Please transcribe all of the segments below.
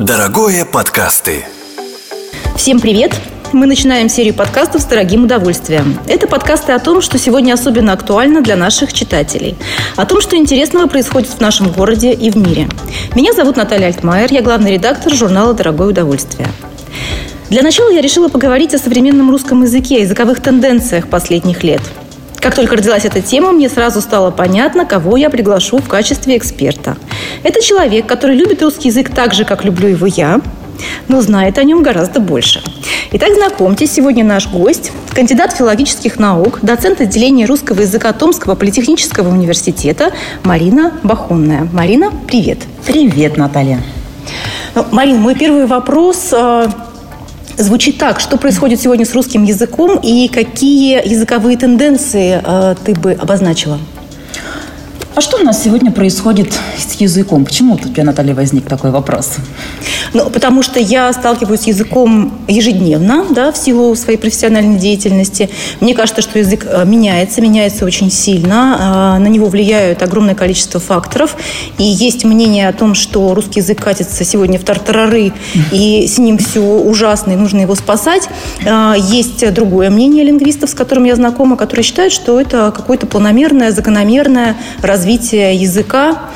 Дорогое подкасты. Всем привет! Мы начинаем серию подкастов с дорогим удовольствием. Это подкасты о том, что сегодня особенно актуально для наших читателей. О том, что интересного происходит в нашем городе и в мире. Меня зовут Наталья Альтмайер, я главный редактор журнала «Дорогое удовольствие». Для начала я решила поговорить о современном русском языке, языковых тенденциях последних лет. Как только родилась эта тема, мне сразу стало понятно, кого я приглашу в качестве эксперта. Это человек, который любит русский язык так же, как люблю его я, но знает о нем гораздо больше. Итак, знакомьтесь, сегодня наш гость, кандидат филологических наук, доцент отделения русского языка Томского политехнического университета Марина Бахунная. Марина, привет. Привет, Наталья. Ну, Марина, мой первый вопрос э, звучит так. Что происходит сегодня с русским языком и какие языковые тенденции э, ты бы обозначила? А что у нас сегодня происходит с языком? Почему у тебя, Наталья, возник такой вопрос? Ну, потому что я сталкиваюсь с языком ежедневно, да, в силу своей профессиональной деятельности. Мне кажется, что язык э, меняется, меняется очень сильно. Э, на него влияют огромное количество факторов. И есть мнение о том, что русский язык катится сегодня в тартарары, и с ним все ужасно, и нужно его спасать. Э, есть другое мнение лингвистов, с которым я знакома, которые считают, что это какое-то планомерное, закономерное развитие языка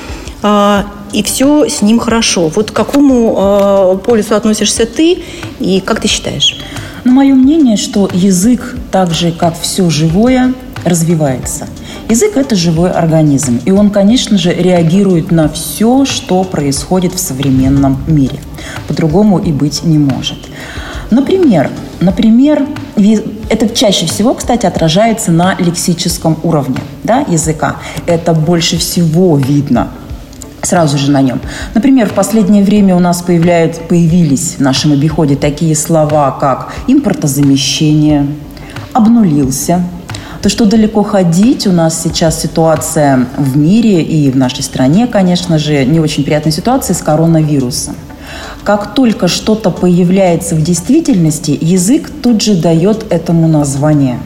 и все с ним хорошо. Вот к какому э, полюсу относишься ты и как ты считаешь? Ну, мое мнение, что язык, так же как все живое, развивается. Язык – это живой организм, и он, конечно же, реагирует на все, что происходит в современном мире. По-другому и быть не может. Например, например, это чаще всего, кстати, отражается на лексическом уровне да, языка. Это больше всего видно сразу же на нем. Например, в последнее время у нас появляют, появились в нашем обиходе такие слова, как импортозамещение, обнулился. То, что далеко ходить, у нас сейчас ситуация в мире и в нашей стране, конечно же, не очень приятная ситуация с коронавирусом. Как только что-то появляется в действительности, язык тут же дает этому название.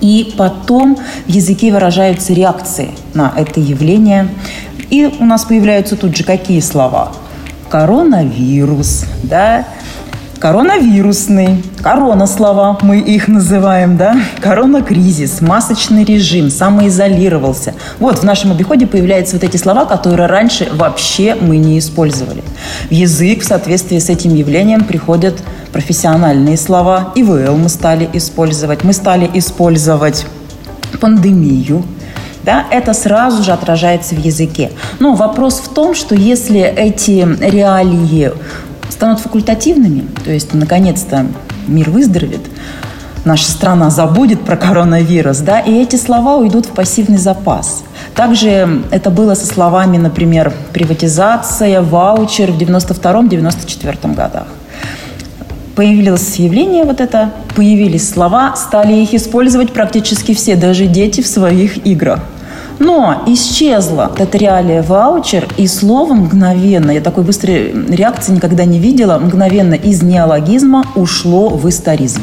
И потом в языке выражаются реакции на это явление. И у нас появляются тут же какие слова? Коронавирус, да, коронавирусный, корона слова, мы их называем, да, коронакризис, масочный режим, самоизолировался. Вот в нашем обиходе появляются вот эти слова, которые раньше вообще мы не использовали. В язык в соответствии с этим явлением приходят профессиональные слова. ИВЛ мы стали использовать, мы стали использовать пандемию, да, это сразу же отражается в языке. Но вопрос в том, что если эти реалии станут факультативными, то есть наконец-то мир выздоровеет, наша страна забудет про коронавирус, да, и эти слова уйдут в пассивный запас. Также это было со словами, например, приватизация, ваучер в 92-94 годах. Появилось явление вот это, появились слова, стали их использовать практически все, даже дети в своих играх. Но исчезла эта реалия ваучер, и слово мгновенно, я такой быстрой реакции никогда не видела, мгновенно из неологизма ушло в историзм.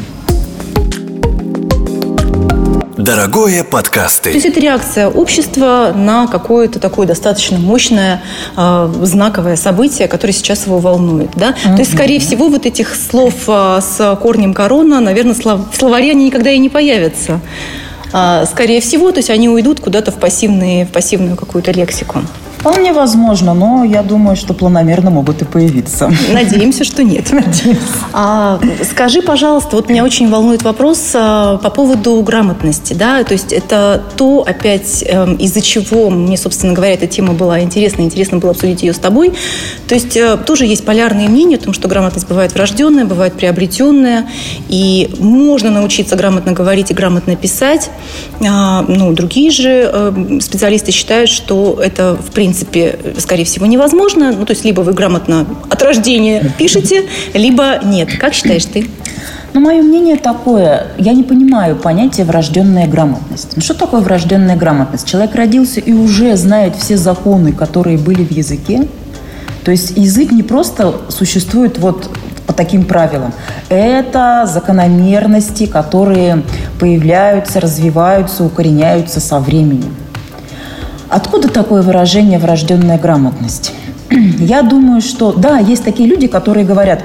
Дорогое подкасты. То есть это реакция общества на какое-то такое достаточно мощное э, знаковое событие, которое сейчас его волнует. Да? Mm-hmm. То есть, скорее всего, вот этих слов э, с корнем корона, наверное, слов, в словаре они никогда и не появятся. А, скорее всего, то есть они уйдут куда-то в, пассивные, в пассивную какую-то лексику. Вполне возможно, но я думаю, что планомерно могут и появиться. Надеемся, что нет. Надеемся. А, скажи, пожалуйста, вот меня очень волнует вопрос а, по поводу грамотности, да, то есть это то, опять, э, из-за чего мне, собственно говоря, эта тема была интересна, интересно было обсудить ее с тобой. То есть э, тоже есть полярные мнения о том, что грамотность бывает врожденная, бывает приобретенная, и можно научиться грамотно говорить и грамотно писать. А, ну, другие же э, специалисты считают, что это, в принципе, принципе, скорее всего, невозможно. Ну, то есть, либо вы грамотно от рождения пишете, либо нет. Как считаешь ты? Ну, мое мнение такое. Я не понимаю понятия врожденная грамотность. Ну, что такое врожденная грамотность? Человек родился и уже знает все законы, которые были в языке. То есть язык не просто существует вот по таким правилам. Это закономерности, которые появляются, развиваются, укореняются со временем. Откуда такое выражение «врожденная грамотность»? я думаю, что да, есть такие люди, которые говорят,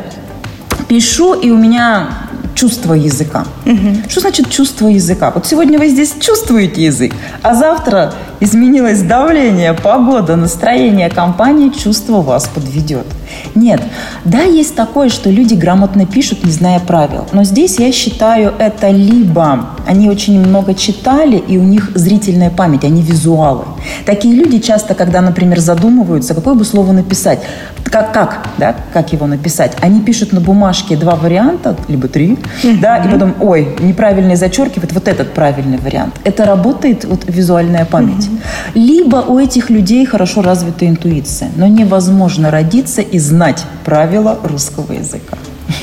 пишу, и у меня чувство языка. Угу. Что значит чувство языка? Вот сегодня вы здесь чувствуете язык, а завтра изменилось давление, погода, настроение компании, чувство вас подведет. Нет. Да, есть такое, что люди грамотно пишут, не зная правил. Но здесь я считаю это либо они очень много читали, и у них зрительная память, они визуалы. Такие люди часто, когда, например, задумываются, какое бы слово написать, как, как, да, как его написать, они пишут на бумажке два варианта, либо три, да, и потом, ой, неправильный зачеркивает, вот этот правильный вариант. Это работает вот визуальная память. Либо у этих людей хорошо развита интуиция, но невозможно родиться и знать правила русского языка.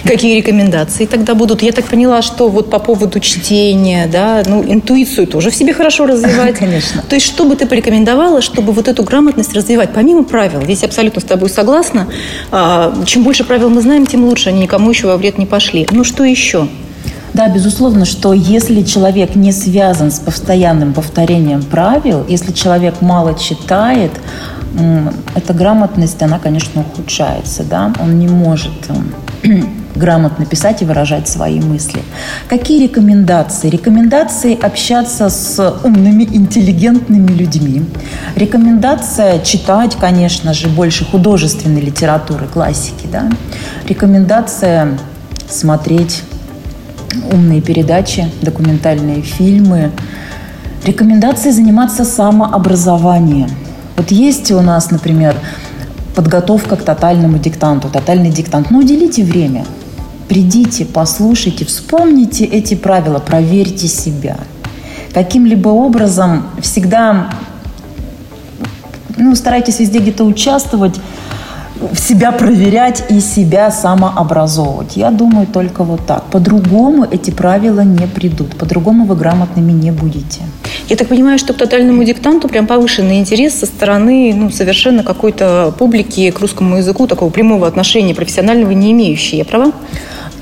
Какие рекомендации тогда будут? Я так поняла, что вот по поводу чтения, да, ну, интуицию тоже в себе хорошо развивать. Конечно. То есть, что бы ты порекомендовала, чтобы вот эту грамотность развивать, помимо правил? Здесь абсолютно с тобой согласна. А, чем больше правил мы знаем, тем лучше. Они никому еще во вред не пошли. Ну, что еще? Да, безусловно, что если человек не связан с постоянным повторением правил, если человек мало читает, эта грамотность, она, конечно, ухудшается, да, он не может грамотно писать и выражать свои мысли. Какие рекомендации? Рекомендации общаться с умными, интеллигентными людьми. Рекомендация читать, конечно же, больше художественной литературы, классики. Да? Рекомендация смотреть умные передачи, документальные фильмы. Рекомендации заниматься самообразованием. Вот есть у нас, например, подготовка к тотальному диктанту, тотальный диктант. Но уделите время. Придите, послушайте, вспомните эти правила, проверьте себя. Каким-либо образом всегда ну, старайтесь везде где-то участвовать, себя проверять и себя самообразовывать. Я думаю только вот так. По-другому эти правила не придут. По-другому вы грамотными не будете. Я так понимаю, что к тотальному диктанту прям повышенный интерес со стороны ну, совершенно какой-то публики к русскому языку, такого прямого отношения профессионального не имеющей. Я права?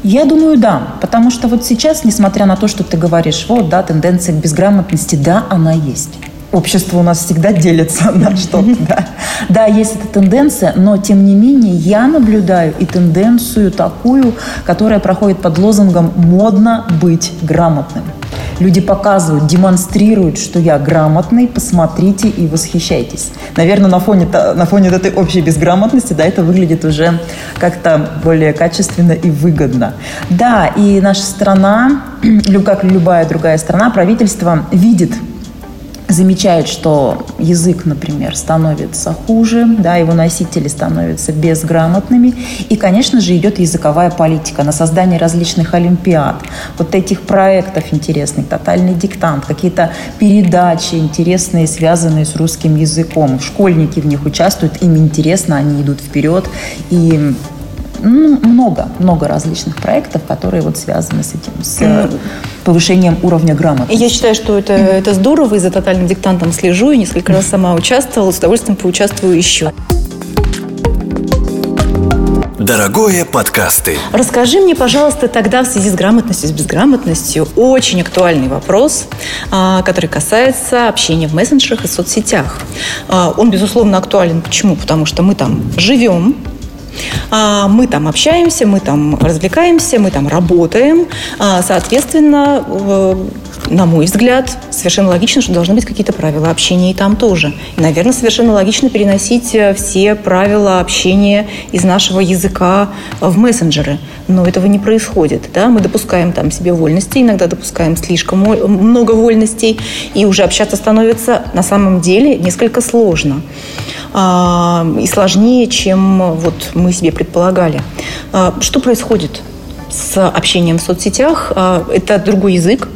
Я думаю, да. Потому что вот сейчас, несмотря на то, что ты говоришь, вот, да, тенденция к безграмотности, да, она есть общество у нас всегда делится на что-то. Да. да, есть эта тенденция, но тем не менее я наблюдаю и тенденцию такую, которая проходит под лозунгом «модно быть грамотным». Люди показывают, демонстрируют, что я грамотный, посмотрите и восхищайтесь. Наверное, на фоне, на фоне этой общей безграмотности, да, это выглядит уже как-то более качественно и выгодно. Да, и наша страна, как любая другая страна, правительство видит замечает, что язык, например, становится хуже, да, его носители становятся безграмотными. И, конечно же, идет языковая политика на создание различных олимпиад, вот этих проектов интересных, тотальный диктант, какие-то передачи интересные, связанные с русским языком. Школьники в них участвуют, им интересно, они идут вперед. И ну, много, много различных проектов, которые вот связаны с этим, с повышением уровня грамотности. Я считаю, что это, это здорово, и за тотальным диктантом слежу, и несколько раз сама участвовала, с удовольствием поучаствую еще. Дорогое подкасты. Расскажи мне, пожалуйста, тогда в связи с грамотностью, с безграмотностью, очень актуальный вопрос, а, который касается общения в мессенджерах и соцсетях. А, он, безусловно, актуален. Почему? Потому что мы там живем, мы там общаемся, мы там развлекаемся, мы там работаем. А, соответственно, на мой взгляд, совершенно логично, что должны быть какие-то правила общения и там тоже. И, наверное, совершенно логично переносить э, все правила общения из нашего языка в мессенджеры. Но этого не происходит. Да? Мы допускаем там себе вольности, иногда допускаем слишком много вольностей, и уже общаться становится на самом деле несколько сложно. А, и сложнее, чем вот мы себе предполагали. А, что происходит с общением в соцсетях? А, это другой язык,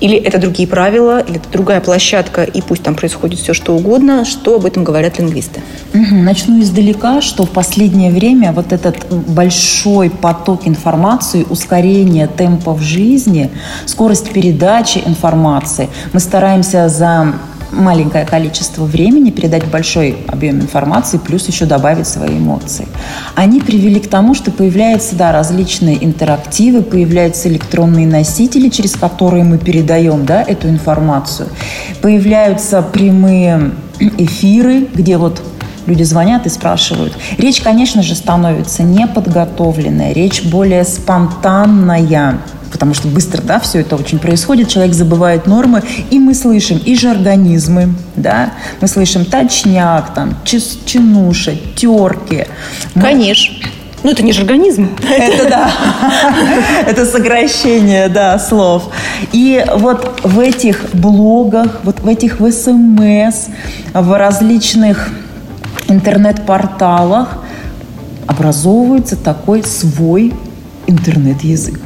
или это другие правила, или это другая площадка, и пусть там происходит все, что угодно. Что об этом говорят лингвисты? Начну издалека, что в последнее время вот этот большой поток информации, ускорение темпов жизни, скорость передачи информации, мы стараемся за маленькое количество времени передать большой объем информации, плюс еще добавить свои эмоции. Они привели к тому, что появляются да, различные интерактивы, появляются электронные носители, через которые мы передаем да, эту информацию. Появляются прямые эфиры, где вот Люди звонят и спрашивают. Речь, конечно же, становится неподготовленная, речь более спонтанная, потому что быстро, да, все это очень происходит, человек забывает нормы, и мы слышим и же организмы, да, мы слышим точняк, там, чинуша, терки. Конечно. Ну, это не же организм. Это да. Это сокращение, да, слов. И вот в этих блогах, вот в этих в СМС, в различных интернет-порталах образовывается такой свой интернет-язык.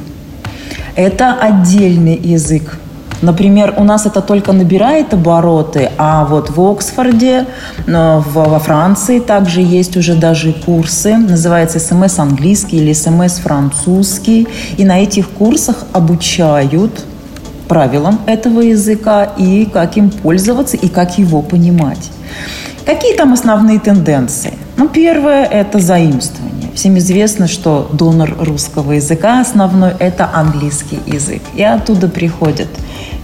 Это отдельный язык. Например, у нас это только набирает обороты, а вот в Оксфорде, э, во Франции также есть уже даже курсы, называется СМС английский или СМС французский. И на этих курсах обучают правилам этого языка и как им пользоваться и как его понимать. Какие там основные тенденции? Ну, первое – это заимствование. Всем известно, что донор русского языка основной – это английский язык. И оттуда приходят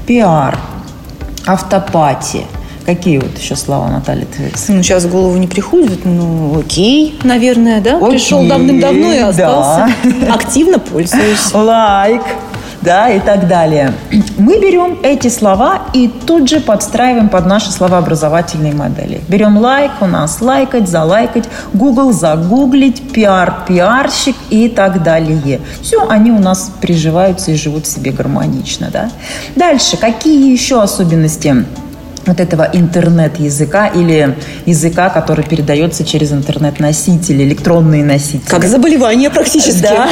пиар, автопатия. Какие вот еще слова, Наталья, ты? Ну, сейчас в голову не приходит. Ну, окей, наверное, да? Окей, Пришел давным-давно и остался. Да. Активно пользуюсь. Лайк да, и так далее. Мы берем эти слова и тут же подстраиваем под наши словообразовательные модели. Берем лайк у нас, лайкать, залайкать, Google загуглить, пиар, пиарщик и так далее. Все, они у нас приживаются и живут себе гармонично. Да? Дальше, какие еще особенности? Вот этого интернет-языка или языка, который передается через интернет-носители, электронные носители. Как заболевание практически. Да,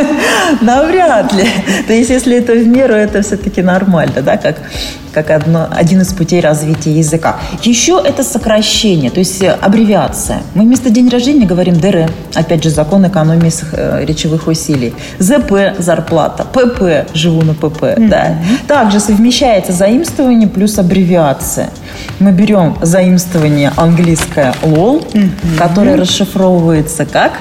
навряд ли. То есть, если это в меру, это все-таки нормально, да, как как одно, один из путей развития языка. Еще это сокращение, то есть э, аббревиация. Мы вместо день рождения говорим ДР, опять же, закон экономии э, речевых усилий. ЗП – зарплата, ПП – живу на ПП. Mm-hmm. Да. Также совмещается заимствование плюс аббревиация. Мы берем заимствование английское LOL, mm-hmm. которое расшифровывается как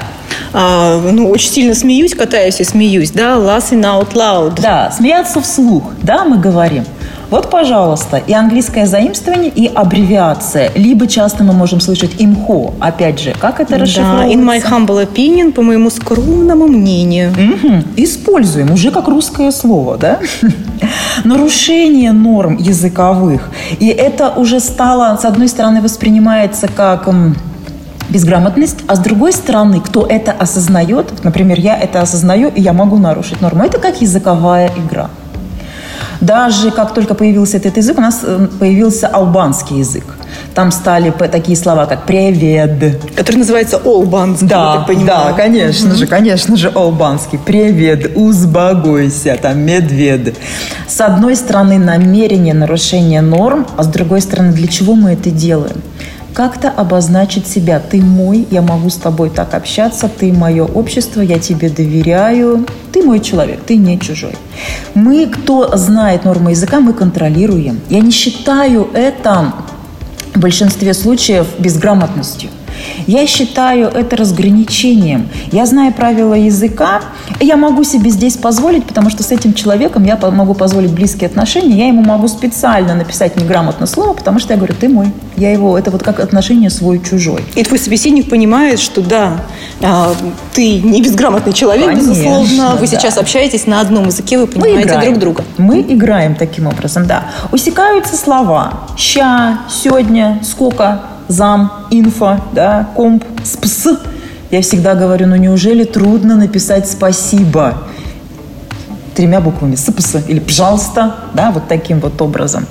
а, ну, очень сильно смеюсь, катаюсь и смеюсь, да, laughing out loud. Да, смеяться вслух, да, мы говорим. Вот, пожалуйста, и английское заимствование, и аббревиация. Либо часто мы можем слышать имхо. Опять же, как это расшифровывается? Да, in my humble opinion, по моему скромному мнению. Угу. Используем уже как русское слово, да? Нарушение норм языковых. И это уже стало, с одной стороны, воспринимается как безграмотность, а с другой стороны, кто это осознает, например, я это осознаю, и я могу нарушить норму, это как языковая игра. Даже как только появился этот язык, у нас э, появился албанский язык. Там стали такие слова, как «привет». Который называется «олбанский», да. Да, конечно mm-hmm. же, конечно же, «олбанский». «Привет», «узбагойся», там «медвед». С одной стороны, намерение нарушения норм, а с другой стороны, для чего мы это делаем? Как-то обозначить себя. Ты мой, я могу с тобой так общаться, ты мое общество, я тебе доверяю, ты мой человек, ты не чужой. Мы, кто знает нормы языка, мы контролируем. Я не считаю это в большинстве случаев безграмотностью. Я считаю это разграничением. Я знаю правила языка, я могу себе здесь позволить, потому что с этим человеком я могу позволить близкие отношения, я ему могу специально написать неграмотное слово, потому что я говорю, ты мой, я его, это вот как отношение свой-чужой. И твой собеседник понимает, что да, а, ты не безграмотный человек, Конечно, безусловно, вы да. сейчас общаетесь на одном языке, вы понимаете друг друга. Мы играем таким образом, да. Усекаются слова «ща», «сегодня», «сколько», зам, инфо, да, комп, спс. Я всегда говорю, ну неужели трудно написать спасибо? Тремя буквами спс или пожалуйста, да, вот таким вот образом.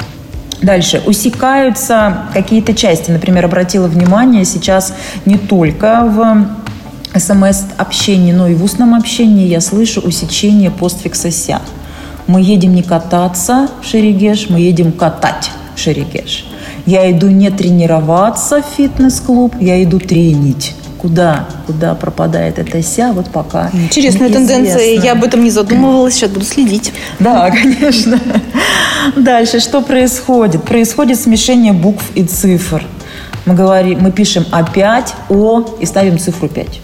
Дальше. Усекаются какие-то части. Например, обратила внимание сейчас не только в смс-общении, но и в устном общении я слышу усечение постфикса «ся». Мы едем не кататься в Шерегеш, мы едем катать в Шерегеш. Я иду не тренироваться в фитнес-клуб, я иду тренить. Куда? Куда пропадает эта ся, вот пока Интересная неизвестно. тенденция, я об этом не задумывалась, сейчас буду следить. Да, конечно. Дальше, что происходит? Происходит смешение букв и цифр. Мы, говорим, мы пишем опять, о и ставим цифру 5.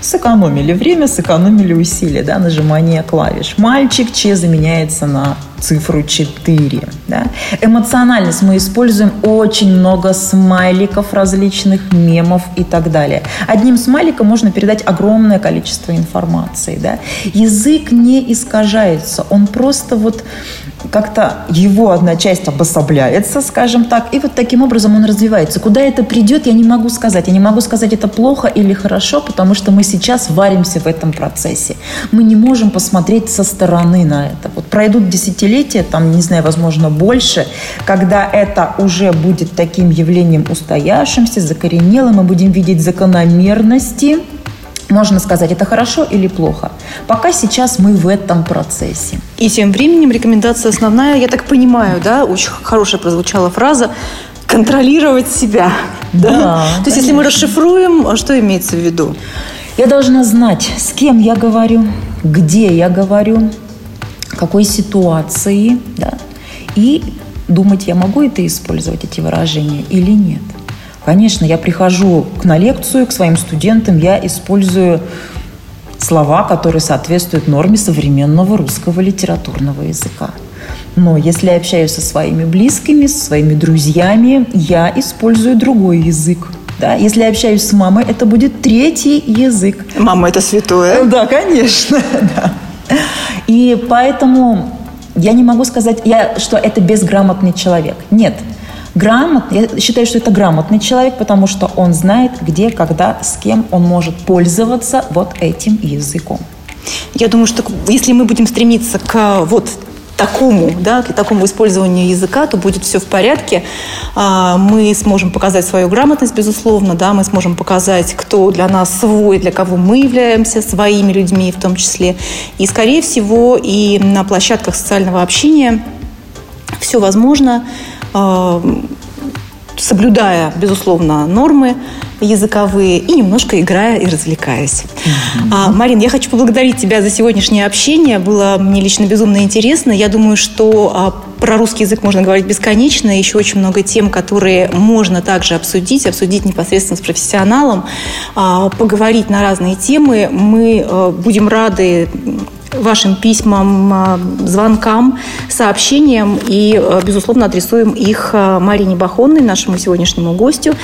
Сэкономили время, сэкономили усилия, да, нажимание клавиш. Мальчик Че заменяется на цифру 4. Да? Эмоциональность мы используем очень много смайликов различных, мемов и так далее. Одним смайликом можно передать огромное количество информации. Да? Язык не искажается, он просто вот как-то его одна часть обособляется, скажем так, и вот таким образом он развивается. Куда это придет, я не могу сказать. Я не могу сказать, это плохо или хорошо, потому что мы сейчас варимся в этом процессе. Мы не можем посмотреть со стороны на это. Вот пройдут десятилетия, там, не знаю, возможно, больше, когда это уже будет таким явлением устоявшимся, закоренелым, мы будем видеть закономерности, можно сказать, это хорошо или плохо. Пока сейчас мы в этом процессе. И тем временем рекомендация основная, я так понимаю, да, очень хорошая прозвучала фраза, контролировать себя. Да. да? То есть, если мы расшифруем, что имеется в виду? Я должна знать, с кем я говорю, где я говорю, какой ситуации, да, и думать, я могу это использовать, эти выражения, или нет. Конечно, я прихожу к на лекцию, к своим студентам, я использую слова, которые соответствуют норме современного русского литературного языка. Но если я общаюсь со своими близкими, со своими друзьями, я использую другой язык. Да, если я общаюсь с мамой, это будет третий язык. Мама – это святое? Да, конечно. Да. И поэтому я не могу сказать, я, что это безграмотный человек. Нет. Грамотный, я считаю, что это грамотный человек, потому что он знает, где, когда, с кем он может пользоваться вот этим языком. Я думаю, что если мы будем стремиться к вот такому, да, к такому использованию языка, то будет все в порядке. А, мы сможем показать свою грамотность, безусловно, да, мы сможем показать, кто для нас свой, для кого мы являемся своими людьми в том числе. И, скорее всего, и на площадках социального общения все возможно соблюдая, безусловно, нормы языковые и немножко играя и развлекаясь. Mm-hmm. А, Марин, я хочу поблагодарить тебя за сегодняшнее общение. Было мне лично безумно интересно. Я думаю, что а, про русский язык можно говорить бесконечно. Еще очень много тем, которые можно также обсудить, обсудить непосредственно с профессионалом, а, поговорить на разные темы. Мы а, будем рады вашим письмам, а, звонкам, сообщениям и, а, безусловно, адресуем их а, Марине Бахонной, нашему сегодняшнему гостю,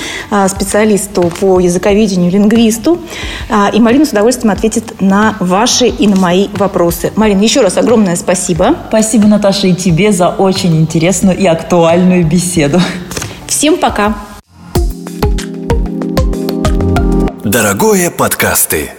специалисту по языковедению, лингвисту. И Марина с удовольствием ответит на ваши и на мои вопросы. Марина, еще раз огромное спасибо. Спасибо, Наташа, и тебе за очень интересную и актуальную беседу. Всем пока. Дорогое подкасты.